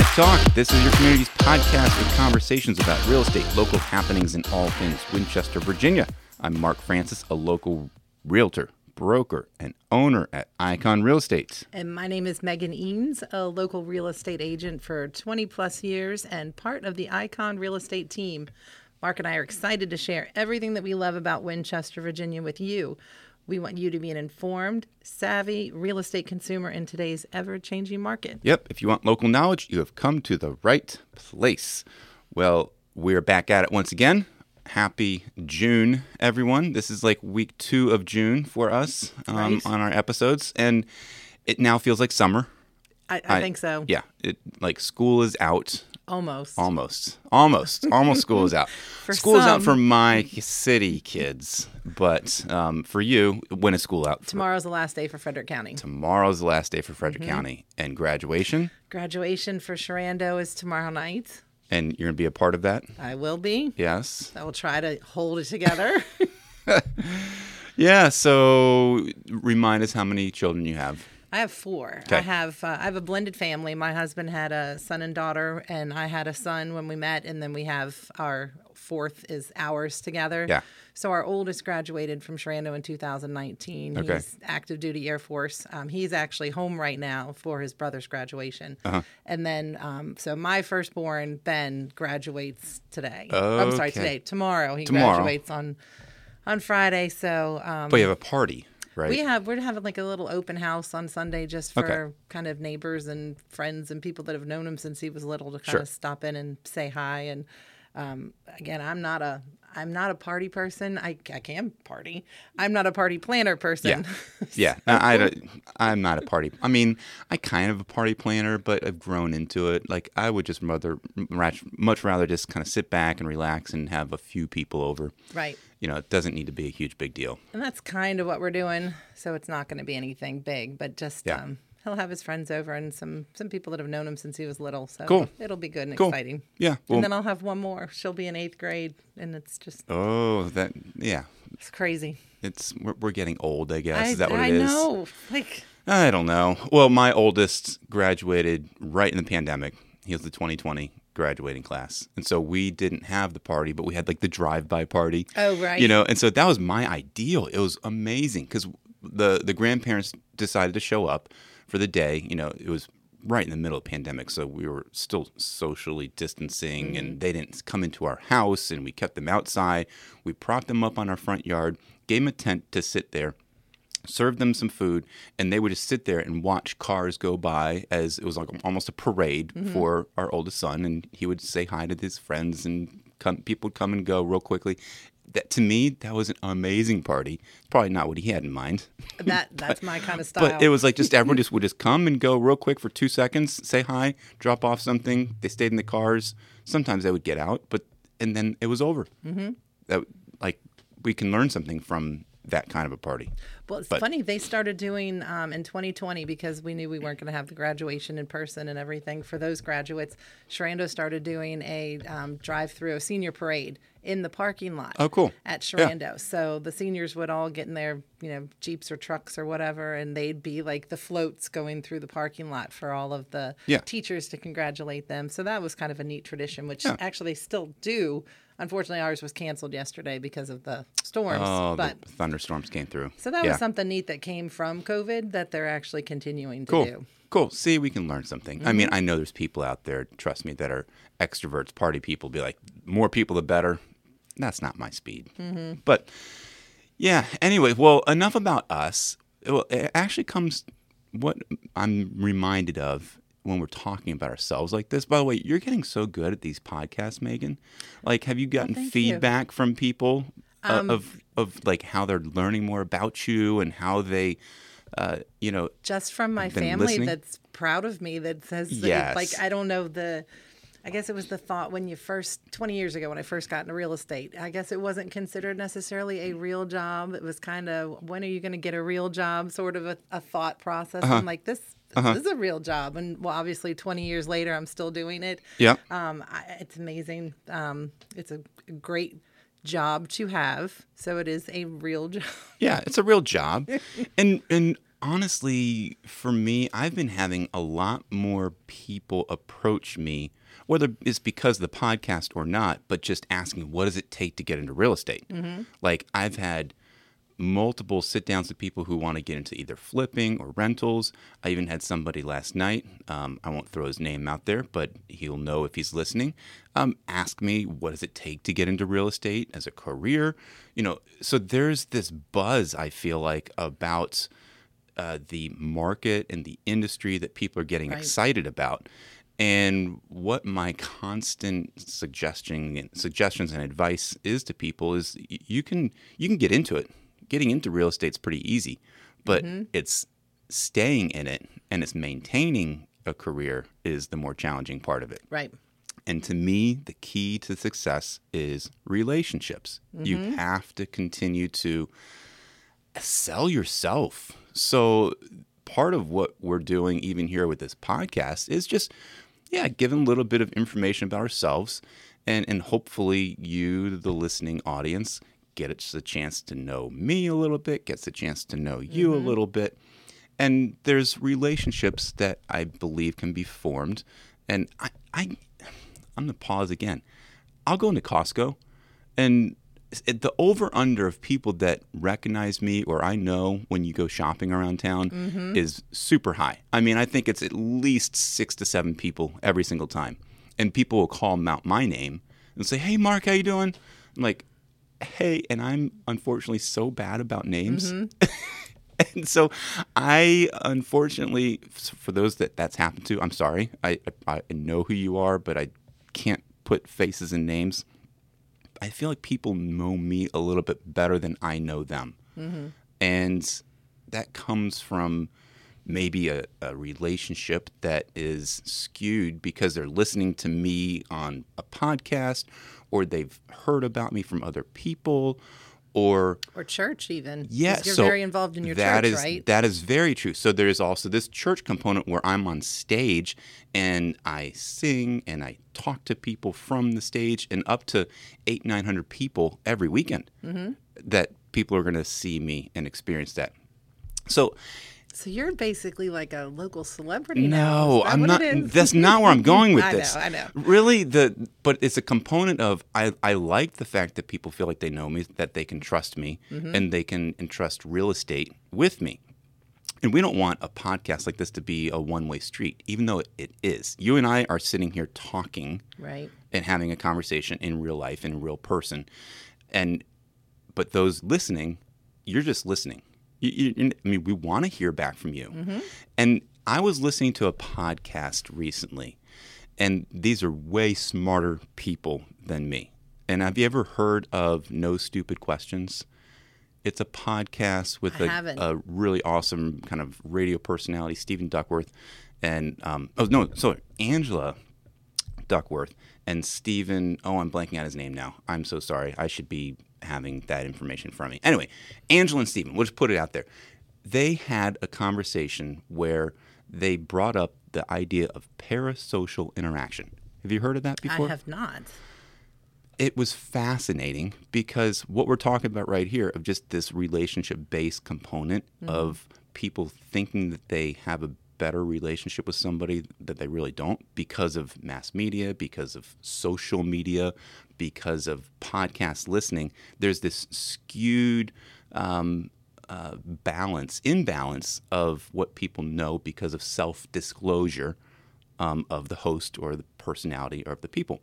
Talk. This is your community's podcast with conversations about real estate, local happenings, and all things Winchester, Virginia. I'm Mark Francis, a local realtor, broker, and owner at Icon Real Estate. And my name is Megan Eanes, a local real estate agent for 20 plus years and part of the Icon Real Estate team. Mark and I are excited to share everything that we love about Winchester, Virginia with you. We want you to be an informed, savvy real estate consumer in today's ever changing market. Yep, if you want local knowledge, you have come to the right place. Well, we're back at it once again. Happy June, everyone. This is like week two of June for us um, Right. on our episodes, and it now feels like summer. I, I, think so. Yeah, it like school is out. Almost. Almost, almost, almost. School is out. For school is out for my city kids, but um, for you, when is school out? For- Tomorrow's the last day for Frederick County. Tomorrow's the last day for Frederick Mm-hmm. County, and graduation, Graduation for Sherando is tomorrow night. and you're gonna be a part of that. I will be. Yes. I will try to hold it together. Yeah. So remind us how many children you have. I have four. Okay. I have uh, I have a blended family. My husband had a son and daughter, and I had a son when we met, and then we have our fourth is ours together. Yeah. So our oldest graduated from Sherando in 2019. Okay. He's active duty Air Force. Um, he's actually home right now for his brother's graduation. Uh-huh. And then, um, so my firstborn Ben graduates today. I'm sorry, today. Tomorrow he Tomorrow. graduates on on Friday. So um, But you have a party, right? we have we're having like a little open house on Sunday just for Okay. kind of neighbors and friends and people that have known him since he was little to kind Sure. of stop in and say hi. And um, again, I'm not a I'm not a party person. I, I can party. I'm not a party planner person. Yeah. Yeah, I, I I'm not a party. I mean, I kind of a party planner, but I've grown into it. Like, I would just rather, much rather just kind of sit back and relax and have a few people over. right. You know, it doesn't need to be a huge big deal. And that's kind of what we're doing. So it's not going to be anything big, but just Yeah. um, he'll have his friends over and some some people that have known him since he was little. So Cool. it'll be good and Cool. exciting. Yeah. Well, and then I'll have one more. She'll be in eighth grade, and it's just oh, that yeah. it's crazy. It's we're, we're getting old, I guess. I, is that what I it is? I know. Like I don't know. Well, my oldest graduated right in the pandemic. He was the 2020 graduating class. And so we didn't have the party, but we had like the drive-by party. Oh, right. You know, and so that was my ideal. It was amazing cuz the the grandparents decided to show up for the day, you know, it was right in the middle of pandemic, so we were still socially distancing and mm-hmm. they didn't come into our house and we kept them outside. We propped them up on our front yard, gave them a tent to sit there served them some food, and they would just sit there and watch cars go by as it was like almost a parade Mm-hmm. for our oldest son, and he would say hi to his friends, and come, people would come and go real quickly. That to me, that was an amazing party. Probably not what he had in mind, that that's my kind of style. but it was like just everyone just would just come and go real quick for two seconds, say hi, drop off something. They stayed in the cars. Sometimes they would get out, but and then it was over. Mm-hmm. That like we can learn something from that kind of a party. well, it's but- funny they started doing um, in 2020 because we knew we weren't going to have the graduation in person and everything for those graduates. Sherando started doing a um, drive-through, a senior parade in the parking lot. Oh, cool. At Yeah. Sherando, so the seniors would all get in their you know jeeps or trucks or whatever, and they'd be like the floats going through the parking lot for all of the Yeah. teachers to congratulate them. So that was kind of a neat tradition, which Yeah. actually they still do. Unfortunately, ours was canceled yesterday because of the storms. Oh, but the thunderstorms came through. so that Yeah. was something neat that came from COVID that they're actually continuing to cool. do. Cool. See, we can learn something. I Mm-hmm. mean, I know there's people out there, trust me, that are extroverts, party people, be like, more people the better. That's not my speed. Mm-hmm. But yeah, anyway, well, enough about us. Well, it actually comes what I'm reminded of when we're talking about ourselves like this. By the way, you're getting so good at these podcasts, Megan. Like, have you gotten you. Um, feedback from people uh, of of like how they're learning more about you and how they, uh, you know, Just from my family listening? that's proud of me that says that Yes. like I don't know the I guess it was the thought when you first 20 years ago when I first got into real estate. I guess it wasn't considered necessarily a real job. It was kind of when are you going to get a real job sort of a, a thought process. Uh-huh. I'm like this this is a real job and well obviously 20 years later I'm still doing it. yeah. Um, I, it's amazing. Um, it's a great job to have. So it is a real job. Yeah, it's a real job. and and honestly, for me, I've been having a lot more people approach me, whether it's because of the podcast or not, but just asking, what does it take to get into real estate? Like, I've had multiple sit downs with people who want to get into either flipping or rentals. I even had somebody last night, um, I won't throw his name out there, but he'll know if he's listening, um, ask me, what does it take to get into real estate as a career? You know, so there's this buzz, I feel like, about uh, the market and the industry that people are getting Right. excited about. And what my constant suggestion, suggestions and advice is to people is you can you can get into it. Getting into real estate's pretty easy, but mm-hmm. it's staying in it and it's maintaining a career is the more challenging part of it. Right. And to me, the key to success is relationships. You mm-hmm. have to continue to sell yourself. So, part of what we're doing, even here with this podcast, is just, yeah, giving a little bit of information about ourselves. And, and hopefully, you, the listening audience, gets a chance to know me a little bit, gets a chance to know you a mm-hmm. little bit. And there's relationships that I believe can be formed. And I, I I'm gonna pause again. I'll go into Costco, and the over under of people that recognize me or I know when you go shopping around town mm-hmm. is super high. I mean, I think it's at least six to seven people every single time, and people will call out my name and say, "Hey, Mark, how you doing?" I'm like, "Hey," and I'm unfortunately so bad about names. Mm-hmm. and so I unfortunately for those that that's happened to, I'm sorry. I I I know who you are, but I can't put faces and names. I feel like people know me a little bit better than I know them. Mm-hmm. And that comes from maybe a, a relationship that is skewed because they're listening to me on a podcast or they've heard about me from other people or Or church, even. yeah, You're so very involved in your that church, is- right? That is very true. So there is also this church component where I'm on stage and I sing and I talk to people from the stage and up to eight nine hundred people every weekend. Mm-hmm. That people are going to see me and experience that. So So you're basically like a local celebrity no, I'm not. That's not where I'm going with I know, this. I know. Really, the but it's a component of I. I like the fact that people feel like they know me, that they can trust me, Mm-hmm. and they can entrust real estate with me. And we don't want a podcast like this to be a one-way street, even though it, it is. You and I are sitting here talking Right. and having a conversation in real life in real person and but those listening you're just listening you, you, i mean we want to hear back from you and i was listening to a podcast recently and these are way smarter people than me and have you ever heard of no stupid questions it's a podcast with a, a really awesome kind of radio personality stephen duckworth and um, oh no sorry angela Duckworth and Stephen. Oh, I'm blanking out his name now. I'm so sorry. I should be having that information from me. Anyway, Angela and Stephen, we'll just put it out there. They had a conversation where they brought up the idea of parasocial interaction. Have you heard of that before? I have not. it was fascinating because what we're talking about right here of just this relationship based component mm-hmm. of people thinking that they have a better relationship with somebody that they really don't because of mass media, because of social media, because of podcast listening. There's this skewed um, uh, balance, imbalance of what people know because of self disclosure um, of the host or the personality or of the people.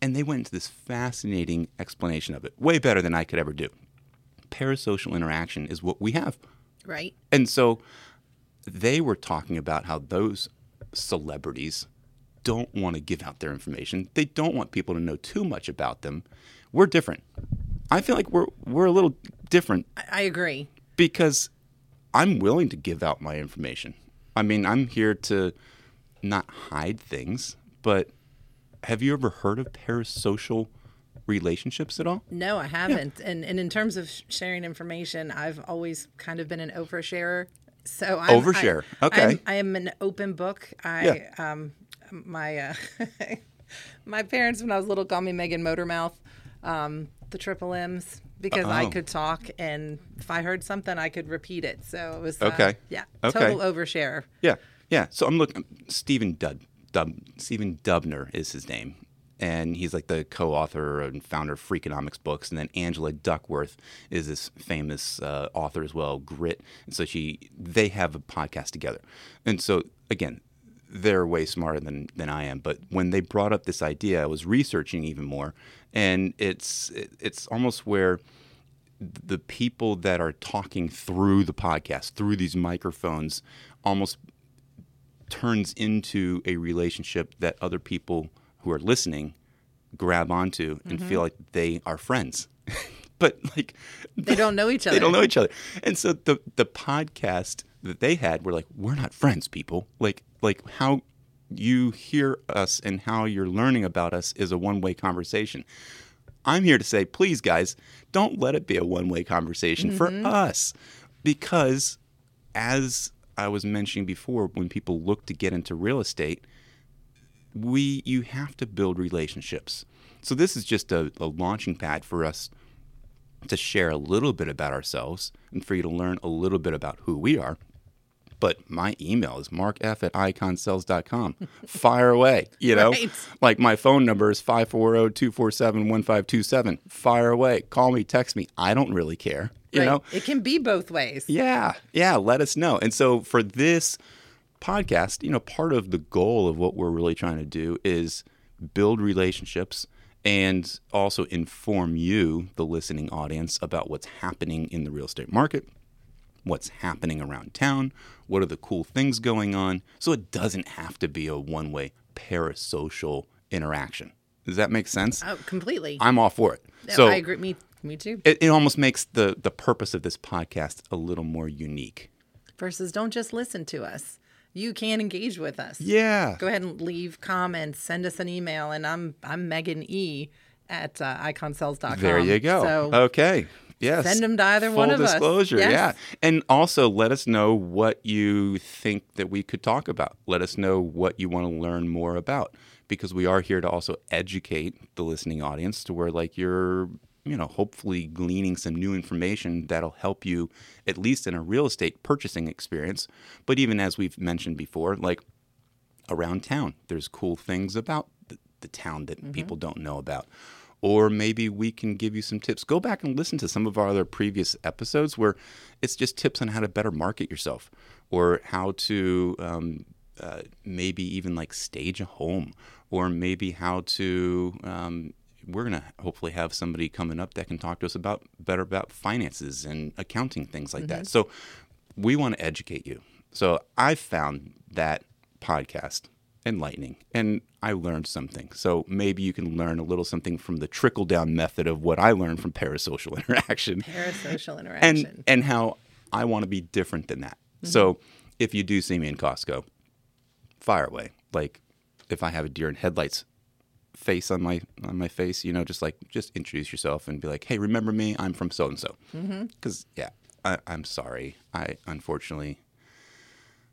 And they went into this fascinating explanation of it, way better than I could ever do. Parasocial interaction is what we have. Right. And so they were talking about how those celebrities don't want to give out their information. They don't want people to know too much about them. We're different. I feel like we're we're a little different I, agree. because I'm willing to give out my information. I mean, I'm here to not hide things, but have you ever heard of parasocial relationships at all? No, I haven't. And and in terms of sharing information, I've always kind of been an oversharer. So I'm, Overshare. I, Okay. I'm, I am an open book. I Yeah. um my uh, my parents when I was little called me Megan Motormouth. Um, the triple M's because I Oh. could talk, and if I heard something, I could repeat it. So it was uh, Okay. yeah, Okay. total overshare. Yeah, yeah. So I'm looking. Stephen Dub, Dub Stephen Dubner is his name, and he's like the co-author and founder of Freakonomics books. And then Angela Duckworth is this famous uh, author as well, Grit. And so she, they have a podcast together. And so again, they're way smarter than than I am. But when they brought up this idea, I was researching even more, and it's it, it's almost where the people that are talking through the podcast, through these microphones, almost turns into a relationship that other people who are listening grab onto and mm-hmm. feel like they are friends. but like They don't know each other. they don't know each other. And so the the podcast that they had were like, we're not friends, people. Like like how you hear us and how you're learning about us is a one way conversation. I'm here to say, please, guys, don't let it be a one way conversation for mm-hmm. us. Because as I was mentioning before, when people look to get into real estate, we you have to build relationships. So this is just a, a launching pad for us to share a little bit about ourselves and for you to learn a little bit about who we are. But my email is markf at iconsells.com. Fire away, you know? Right. Like my phone number is 540-247-1527. Fire away. Call me, text me. I don't really care, you Right. know? it can be both ways. Yeah, yeah, let us know. And so for this podcast, you know, part of the goal of what we're really trying to do is build relationships and also inform you, the listening audience, about what's happening in the real estate market, what's happening around town, what are the cool things going on. So it doesn't have to be a one way parasocial interaction. Does that make sense? Oh, completely. I'm all for it. No, So I agree. Me, me too. it, it almost makes the, the purpose of this podcast a little more unique. Versus don't just listen to us. You can engage with us. Yeah. Go ahead and leave comments. Send us an email, and I'm I'm Megan E at uh, iconsells.com. There you go. So okay. Yes. Send them to either Full one of us. disclosure. Yes. Yeah. And also let us know what you think that we could talk about. Let us know what you want to learn more about because we are here to also educate the listening audience to where like you're you know, hopefully gleaning some new information that'll help you at least in a real estate purchasing experience. But even as we've mentioned before, like around town. There's cool things about the, the town that people don't know about. Or maybe we can give you some tips. Go back and listen to some of our other previous episodes where it's just tips on how to better market yourself or how to um, uh, maybe even like stage a home or maybe how to. Um, we're going to hopefully have somebody coming up that can talk to us about better about finances and accounting, things like that. Mm-hmm. So we want to educate you. So I found that podcast enlightening and I learned something. So maybe you can learn a little something from the trickle down method of what I learned from parasocial interaction parasocial interaction. and and how I want to be different than that. Mm-hmm. So if you do see me in Costco, fire away. Like if I have a deer in headlights face on my on my face, you know, just like just introduce yourself and be like, "Hey, remember me? I'm from so and mm-hmm. so." Because yeah, I, I'm sorry. I unfortunately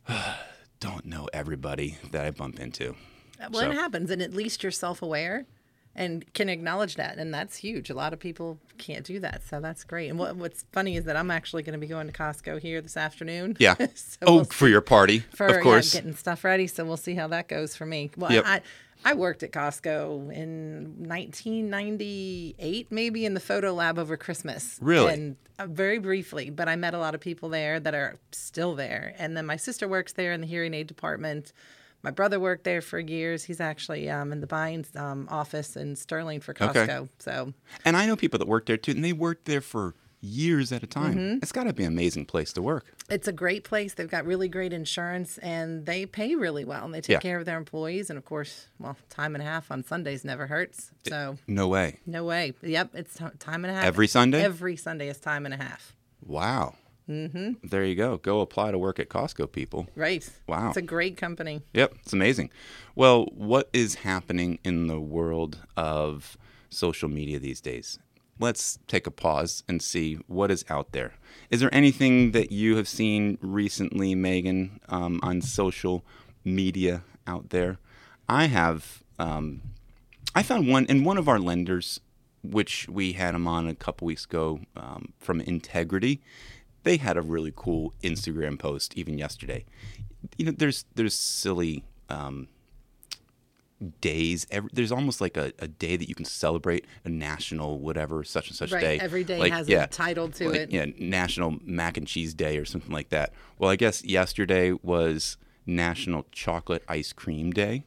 don't know everybody that I bump into. Uh, well, it happens, and at least you're self-aware and can acknowledge that, and that's huge. A lot of people can't do that, so that's great. And what, what's funny is that I'm actually going to be going to Costco here this afternoon. Yeah. so oh, we'll for your party, for of course. Yeah, getting stuff ready. So we'll see how that goes for me. Well, Yep. I I worked at Costco in 1998, maybe in the photo lab over Christmas. Really? And uh, very briefly, but I met a lot of people there that are still there. And then my sister works there in the hearing aid department. My brother worked there for years. He's actually um, in the buying um, office in Sterling for Costco. Okay. So and I know people that work there too, and they worked there for years at a time. Mm-hmm. It's got to be an amazing place to work. it's a great place. They've got really great insurance and they pay really well and they take Yeah. care of their employees. And of course, well, time and a half on Sundays never hurts. So No way. no way. Yep, it's t- time and a half. Every Sunday? Every Sunday is time and a half. Wow. Mm-hmm. There you go. Go apply to work at Costco, people. Right. Wow. It's a great company. Yep, it's amazing. Well, what is happening in the world of social media these days? Let's take a pause and see what is out there. Is there anything that you have seen recently, Megan, um, on social media out there? I have. Um, I found one, and one of our lenders which we had them on a couple weeks ago um, from Integrity. They had a really cool Instagram post even yesterday. You know, there's there's silly um, days. Every, there's almost like a, a day that you can celebrate a national whatever such and such Right. day. Every day Like, has yeah, a title to like, it. Yeah, National Mac and Cheese Day or something like that. Well, I guess yesterday was National Chocolate Ice Cream Day.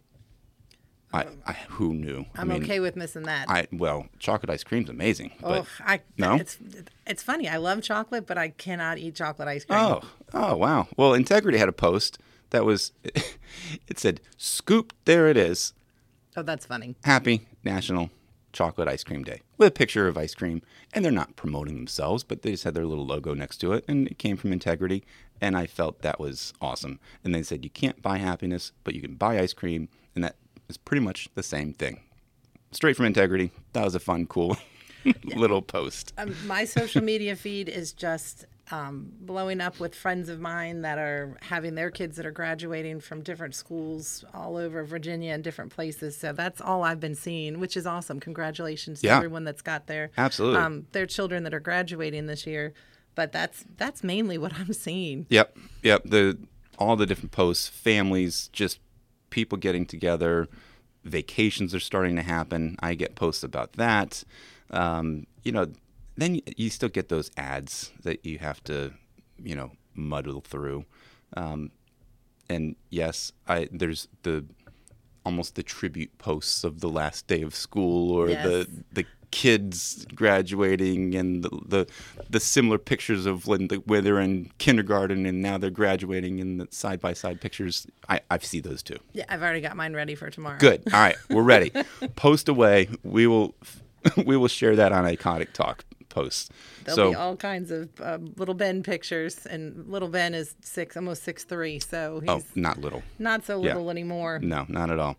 I, um, I who knew? I'm I mean, okay with missing that. I well, chocolate ice cream's amazing, but oh, I No? It's it's funny. I love chocolate, but I cannot eat chocolate ice cream. oh, oh wow. Well, Integrity had a post that was it said, "Scoop, there it is. Oh, that's funny. Happy National Chocolate Ice Cream Day." With a picture of ice cream, and they're not promoting themselves, but they just had their little logo next to it, and it came from Integrity, and I felt that was awesome. And they said you can't buy happiness, but you can buy ice cream, and that is pretty much the same thing. Straight from Integrity. That was a fun, cool little post. Um, my social media feed is just um, blowing up with friends of mine that are having their kids that are graduating from different schools all over Virginia and different places. So that's all I've been seeing, which is awesome. Congratulations to Yeah. everyone that's got their Absolutely. um, their children that are graduating this year. But that's that's mainly what I'm seeing. Yep, yep. The all the different posts, families, just people getting together. Vacations are starting to happen. I get posts about that. Um, you know, then you, still get those ads that you have to, you know, muddle through. Um, and yes, I there's the almost the tribute posts of the last day of school or Yes. the the kids graduating and the the, the similar pictures of when, the, where they're in kindergarten and now they're graduating and the side by side pictures. I I see those too. Yeah, I've already got mine ready for tomorrow. Good. All right, we're ready. Post away. We will we will share that on iconic talk post. There'll so be all kinds of um, little Ben pictures, and little Ben is six, almost six three, so he's oh, not little. not so little anymore. No, not at all.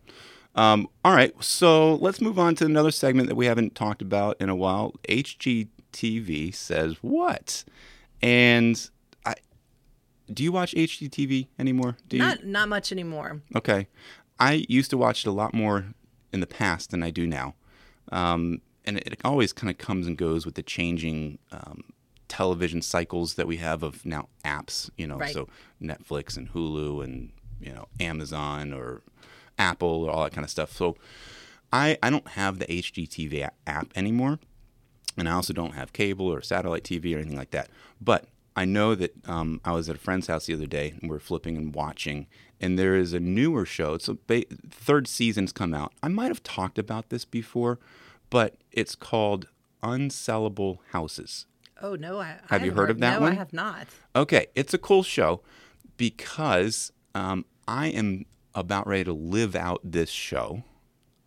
Um, all right, so let's move on to another segment that we haven't talked about in a while. HGTV says what? And I, do you watch HGTV anymore? Do you? Not not much anymore. Okay, I used to watch it a lot more in the past than I do now, um, and it, always kind of comes and goes with the changing um, television cycles that we have of now apps. You know, Right. so Netflix and Hulu and you know Amazon or Apple or all that kind of stuff. So I I don't have the HGTV app anymore and I also don't have cable or satellite TV or anything like that. But I know that um, I was at a friend's house the other day and we are flipping and watching, and there is a newer show. It's a ba- third season's come out. I might have talked about this before, but it's called Unsellable Houses. Oh no, I Have I you heard of that no, one? I have not. Okay, it's a cool show because um, I am about ready to live out this show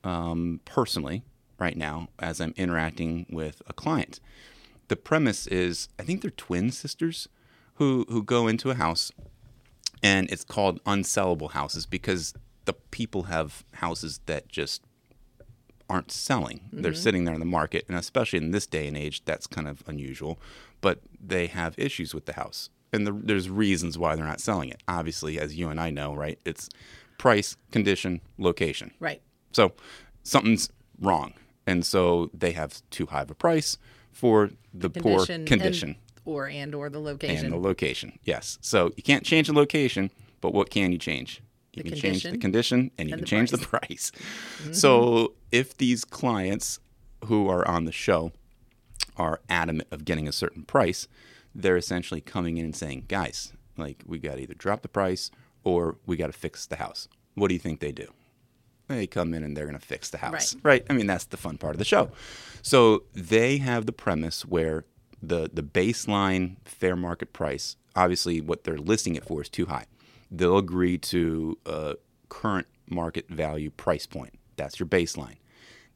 um, personally right now as I'm interacting with a client. The premise is I think they're twin sisters who who go into a house and it's called unsellable houses because the people have houses that just aren't selling. They're mm-hmm. sitting there in the market, and especially in this day and age, that's kind of unusual. But they have issues with the house, and the, there's reasons why they're not selling it. Obviously, as you and I know, right? It's price, condition, location. Right. So something's wrong, and so they have too high of a price for the poor Condition condition and, or and or the location. and the location. Yes. So you can't change the location, but what can you change? You The can change the condition condition and you and can the change the price. Mm-hmm. So if these clients who are on the show are adamant of getting a certain price, they're essentially coming in and saying, guys, like we got to either drop the price or we got to fix the house. What do you think they do? They come in and they're going to fix the house. Right. I mean, that's the fun part of the show. So they have the premise where the, the baseline fair market price, obviously what they're listing it for is too high. They'll agree to a current market value price point. That's your baseline.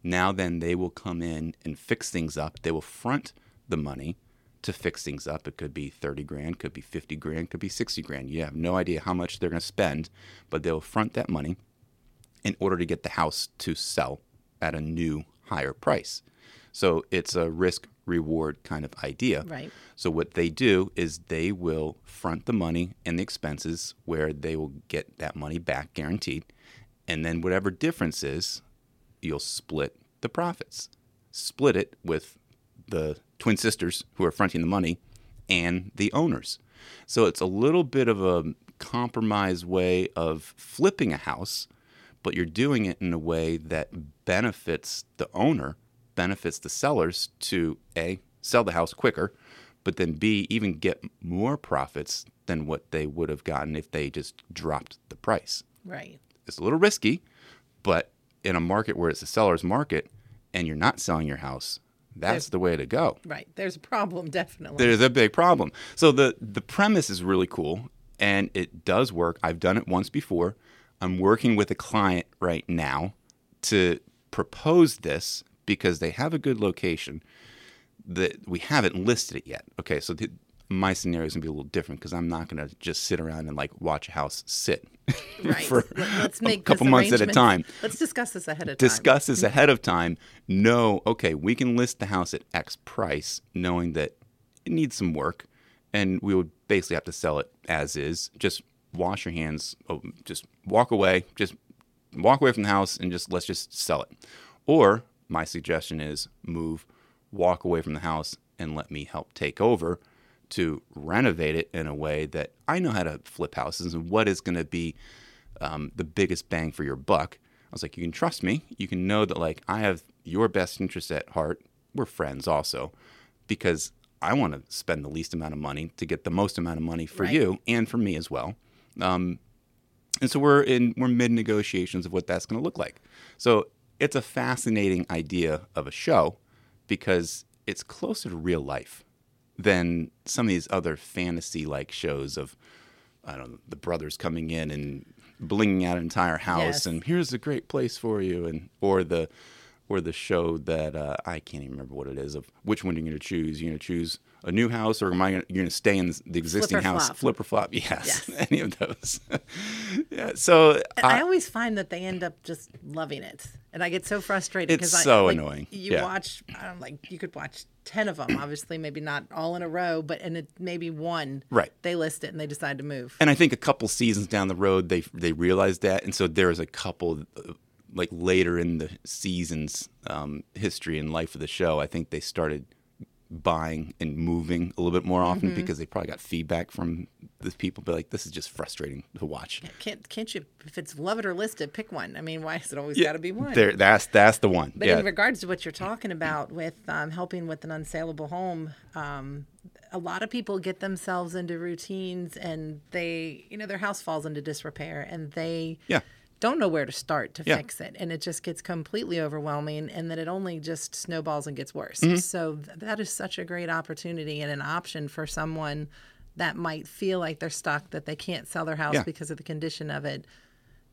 Now then they will come in and fix things up. They will front the money to fix things up. It could be 30 grand, could be 50 grand, could be 60 grand. You have no idea how much they're going to spend, but they'll front that money in order to get the house to sell at a new higher price. So it's a risk reward kind of idea. Right. So what they do is they will front the money and the expenses where they will get that money back guaranteed. And then whatever difference is, you'll split the profits. split it with the twin sisters who are fronting the money and the owners. So it's a little bit of a compromise way of flipping a house, but you're doing it in a way that benefits the owner, benefits the sellers to A, sell the house quicker, but then B, even get more profits than what they would have gotten if they just dropped the price. Right. It's a little risky, but in a market where it's a seller's market and you're not selling your house, that's There's- the way to go. Right. There's a problem, definitely. There's a big problem. So the the premise is really cool and it does work. I've done it once before. I'm working with a client right now to propose this because they have a good location that we haven't listed it yet. Okay, so the, my scenario is gonna be a little different because I'm not gonna just sit around and like watch a house sit right. for Let- Let's make a couple months at a time. Let's discuss this ahead of time. Discuss this mm-hmm. ahead of time. Know, okay, we can list the house at X price, knowing that it needs some work, and we would basically have to sell it as is. Just wash your hands. Oh, just walk away. Just walk away from the house and just let's just sell it. Or my suggestion is move, walk away from the house, and let me help take over to renovate it in a way that I know how to flip houses and what is going to be um, the biggest bang for your buck. I was like, you can trust me. You can know that like I have your best interest at heart. We're friends also, because I want to spend the least amount of money to get the most amount of money for Right. you and for me as well. Um, and so we're in we're mid negotiations of what that's going to look like. So it's a fascinating idea of a show because it's closer to real life than some of these other fantasy like shows of I don't know the brothers coming in and blinging out an entire house Yes. and here's a great place for you and or the or the show that uh, I can't even remember what it is of which one are you going to choose? You're going to choose a new house or am I gonna, you're going to stay in the existing Flip house? flop. Flip or flop? Yes, Yes. any of those. yeah. So I, I, always find that they end up just loving it, and I get so frustrated It's because I, so like, annoying. You Yeah. watch, I don't like you could watch ten of them, obviously, maybe not all in a row, but and it maybe one. Right. They list it and they decide to move. and I think a couple seasons down the road they they realized that, and so there was a couple uh, like later in the season's um, history and life of the show. I think they started buying and moving a little bit more often because they probably got feedback from the people. But like, this is just frustrating to watch. Can't can't you? If it's love it or list it, pick one. I mean, why has it always got to be one? There, that's that's the one. But yeah, in regards to what you're talking about with um, helping with an unsaleable home, um, a lot of people get themselves into routines and they, you know, their house falls into disrepair and they yeah. Don't know where to start to Yeah. fix it. And it just gets completely overwhelming and then it only just snowballs and gets worse. Mm-hmm. So th- that is such a great opportunity and an option for someone that might feel like they're stuck, that they can't sell their house Yeah. because of the condition of it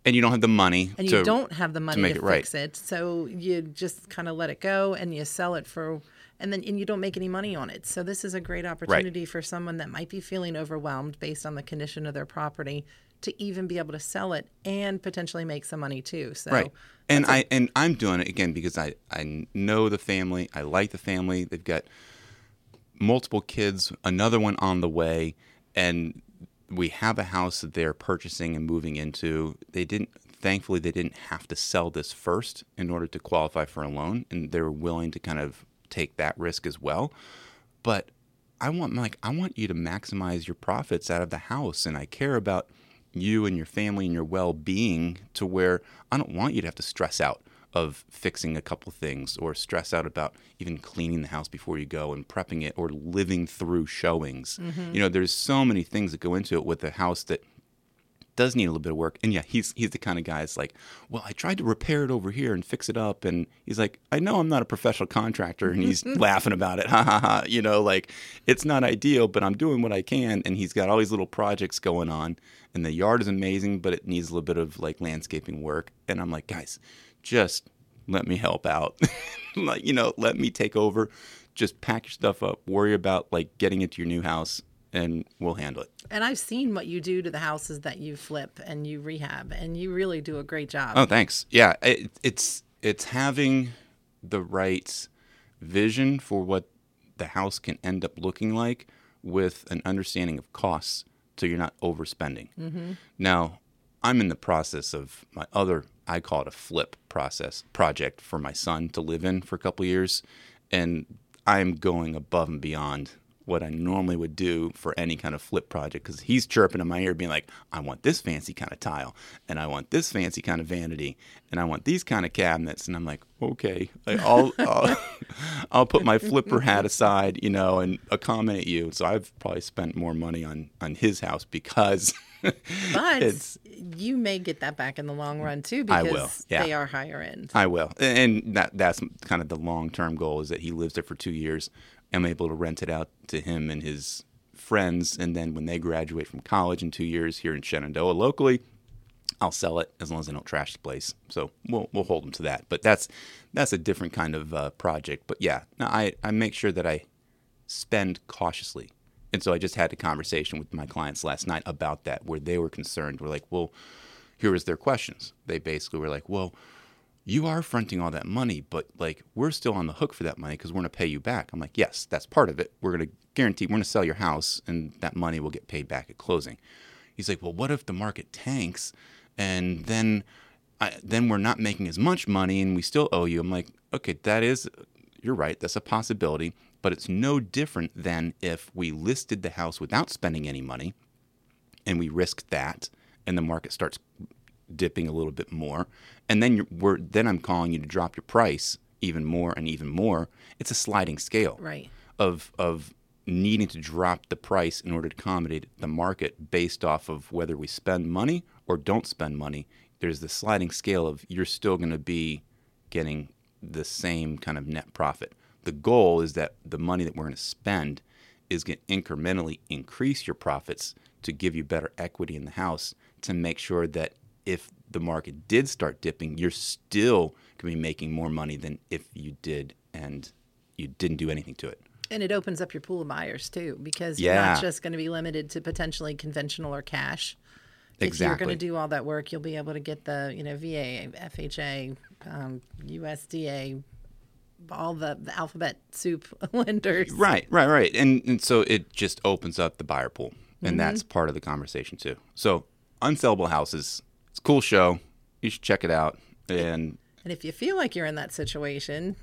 And you don't have the money and to you don't have the money to, make it right. fix it so you just kind of let it go and you sell it for and then and you don't make any money on it so this is a great opportunity for someone that might be feeling overwhelmed based on the condition of their property to even be able to sell it and potentially make some money too. So right. And i and i'm doing it again because i i know the family. I like the family. They've got multiple kids another one on the way and we have a house that they're purchasing and moving into. They didn't thankfully they didn't have to sell this first in order to qualify for a loan and they're willing to kind of take that risk as well. But I want like I want you to maximize your profits out of the house and I care about you and your family and your well-being to where I don't want you to have to stress out of fixing a couple things or stress out about even cleaning the house before you go and prepping it or living through showings. Mm-hmm. You know, there's so many things that go into it with a house that does need a little bit of work. And yeah, he's he's the kind of guy that's like, well, I tried to repair it over here and fix it up, and he's like, I know I'm not a professional contractor, and he's laughing about it, ha ha ha. You know, like it's not ideal, but I'm doing what I can. And he's got all these little projects going on, and the yard is amazing, but it needs a little bit of like landscaping work. And I'm like, guys, just let me help out, like you know, let me take over. Just pack your stuff up. Worry about like getting into your new house, and we'll handle it. and i've seen what you do to the houses that you flip and you rehab and you really do a great job Oh, thanks. Yeah, it, it's it's having the right vision for what the house can end up looking like with an understanding of costs, so you're not overspending. Mm-hmm. Now, I'm in the process of my other I call it a flip process project for my son to live in for a couple years, and I'm going above and beyond what I normally would do for any kind of flip project because he's chirping in my ear, being like, I want this fancy kind of tile, and I want this fancy kind of vanity, and I want these kind of cabinets. And I'm like, okay, I'll, I'll, I'll put my flipper hat aside, you know, and accommodate you. So I've probably spent more money on, on his house because. but it's you may get that back in the long mm, run too because. Yeah. they are higher end. I will, and that that's kind of the long term goal is that he lives there for two years. I'm able to rent it out to him and his friends, and then when they graduate from college in two years here in Shenandoah locally, I'll sell it as long as they don't trash the place. So we'll we'll hold them to that. But that's that's a different kind of uh, project. But yeah, I I make sure that I spend cautiously. And so I just had a conversation with my clients last night about that, where they were concerned. We're like, well, here was their questions. They basically were like, well, you are fronting all that money, but like we're still on the hook for that money because we're going to pay you back. I'm like, yes, that's part of it. We're going to guarantee we're going to sell your house and that money will get paid back at closing. He's like, well, what if the market tanks and then I, then we're not making as much money and we still owe you? I'm like, okay, that is, you're right. That's a possibility, but it's no different than if we listed the house without spending any money and we risked that and the market starts dipping a little bit more, and then we're then I'm calling you to drop your price even more and even more. It's a sliding scale, right? Of of needing to drop the price in order to accommodate the market based off of whether we spend money or don't spend money. There's the sliding scale of you're still going to be getting the same kind of net profit. The goal is that the money that we're going to spend is going to incrementally increase your profits to give you better equity in the house to make sure that if the market did start dipping, you're still going to be making more money than if you did and you didn't do anything to it. And it opens up your pool of buyers too, because yeah. you're not just going to be limited to potentially conventional or cash. Exactly. If you're going to do all that work, you'll be able to get the you know VA, FHA, um, USDA, all the, the alphabet soup lenders. Right, right, right. And and so it just opens up the buyer pool, and mm-hmm. that's part of the conversation too. So unsellable houses it's a cool show. You should check it out. And and if you feel like you're in that situation,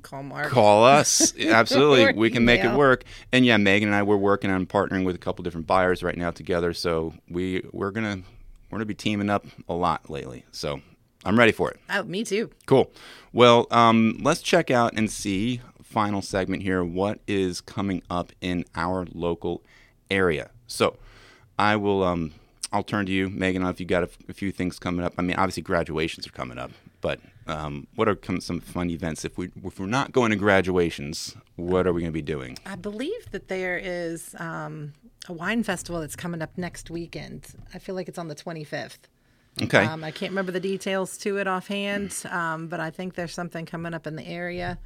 call Mark. Call us. Absolutely. we can make it work. And yeah, Megan and I we're working on partnering with a couple different buyers right now together. So we we're gonna we're gonna be teaming up a lot lately. So I'm ready for it. Oh, me too. Cool. Well, um, let's check out and see final segment here. What is coming up in our local area? So I will um, I'll turn to you, Megan. If you got a, a, few things coming up. I mean, obviously graduations are coming up, but um, what are some fun events? If we if we're not going to graduations, what are we going to be doing? I believe that there is um, a wine festival that's coming up next weekend. I feel like it's on the 25th. Okay. Um, I can't remember the details to it offhand, um, but I think there's something coming up in the area.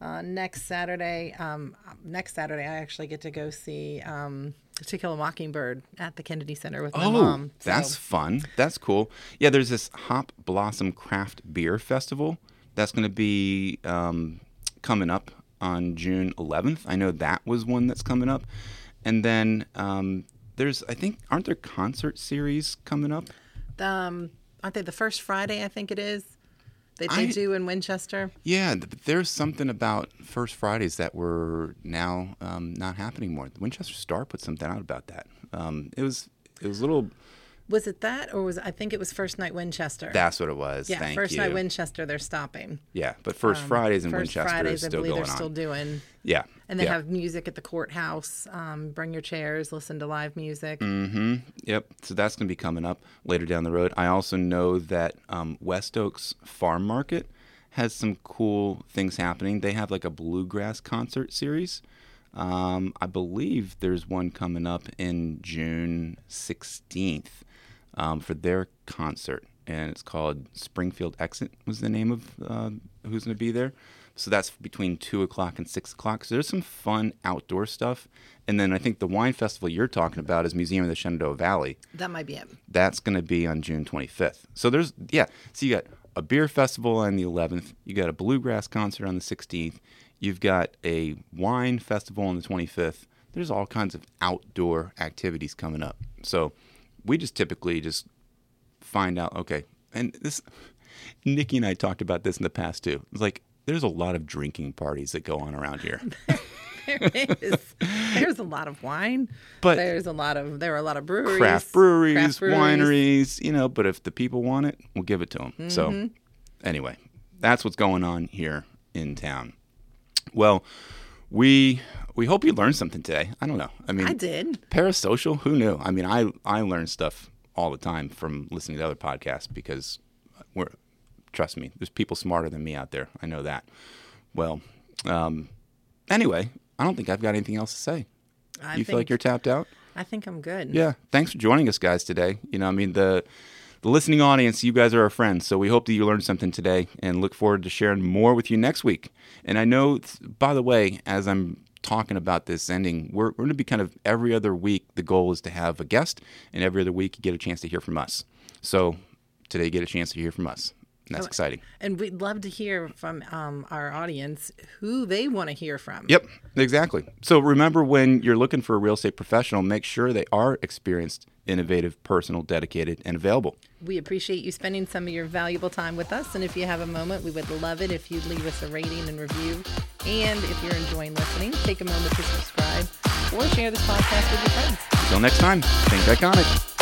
Uh, next Saturday, um, next Saturday, I actually get to go see um, To Kill a Mockingbird at the Kennedy Center with my oh, mom. So. that's fun. That's cool. Yeah, there's this Hop Blossom Craft Beer Festival that's going to be um, coming up on June 11th. I know that was one that's coming up, and then um, there's I think aren't there concert series coming up? Um, aren't they the first Friday? I think it is that they I, do in Winchester? Yeah, there's something about First Fridays that were now um, not happening more. The Winchester Star put something out about that. Um, it was it was a little. Was it that, or was I think it was First Night Winchester? That's what it was. Yeah, Thank First you. Night Winchester. They're stopping. Yeah, but First um, Fridays in First Winchester Fridays, is still I believe going they're on. still doing. Yeah, and they yeah. have music at the courthouse. Um, bring your chairs, listen to live music. Mm-hmm. Yep. So that's going to be coming up later down the road. I also know that um, West Oaks Farm Market has some cool things happening. They have like a bluegrass concert series. Um, I believe there's one coming up in June 16th um, for their concert, and it's called Springfield Exit. Was the name of uh, who's going to be there? So that's between two o'clock and six o'clock. So there's some fun outdoor stuff. And then I think the wine festival you're talking about is Museum of the Shenandoah Valley. That might be it. That's going to be on June 25th. So there's yeah. So you got a beer festival on the 11th. You got a bluegrass concert on the 16th. You've got a wine festival on the 25th. There's all kinds of outdoor activities coming up. So we just typically just find out, okay, and this Nikki and I talked about this in the past too. It's like there's a lot of drinking parties that go on around here. there is. There's a lot of wine. But- there's a lot of there are a lot of breweries, craft breweries, craft breweries. wineries, you know, but if the people want it, we'll give it to them. Mm-hmm. So, anyway, that's what's going on here in town. Well, we we hope you learned something today. I don't know. I mean, I did. parasocial, who knew? I mean, I I learn stuff all the time from listening to other podcasts because we're trust me, there's people smarter than me out there. I know that. Well, um, anyway, I don't think I've got anything else to say. I you feel like you're tapped out? I think I'm good. Yeah. Thanks for joining us, guys, today. You know, I mean, the the listening audience, you guys are our friends. So we hope that you learned something today and look forward to sharing more with you next week. And I know, by the way, as I'm talking about this ending, we're, we're going to be kind of every other week. The goal is to have a guest, and every other week you get a chance to hear from us. So today you get a chance to hear from us. And that's exciting. And we'd love to hear from um, our audience who they want to hear from. Yep, exactly. So remember when you're looking for a real estate professional, make sure they are experienced, innovative, personal, dedicated, and available. We appreciate you spending some of your valuable time with us. And if you have a moment, we would love it if you'd leave us a rating and review. And if you're enjoying listening, take a moment to subscribe or share this podcast with your friends. Until next time, think iconic.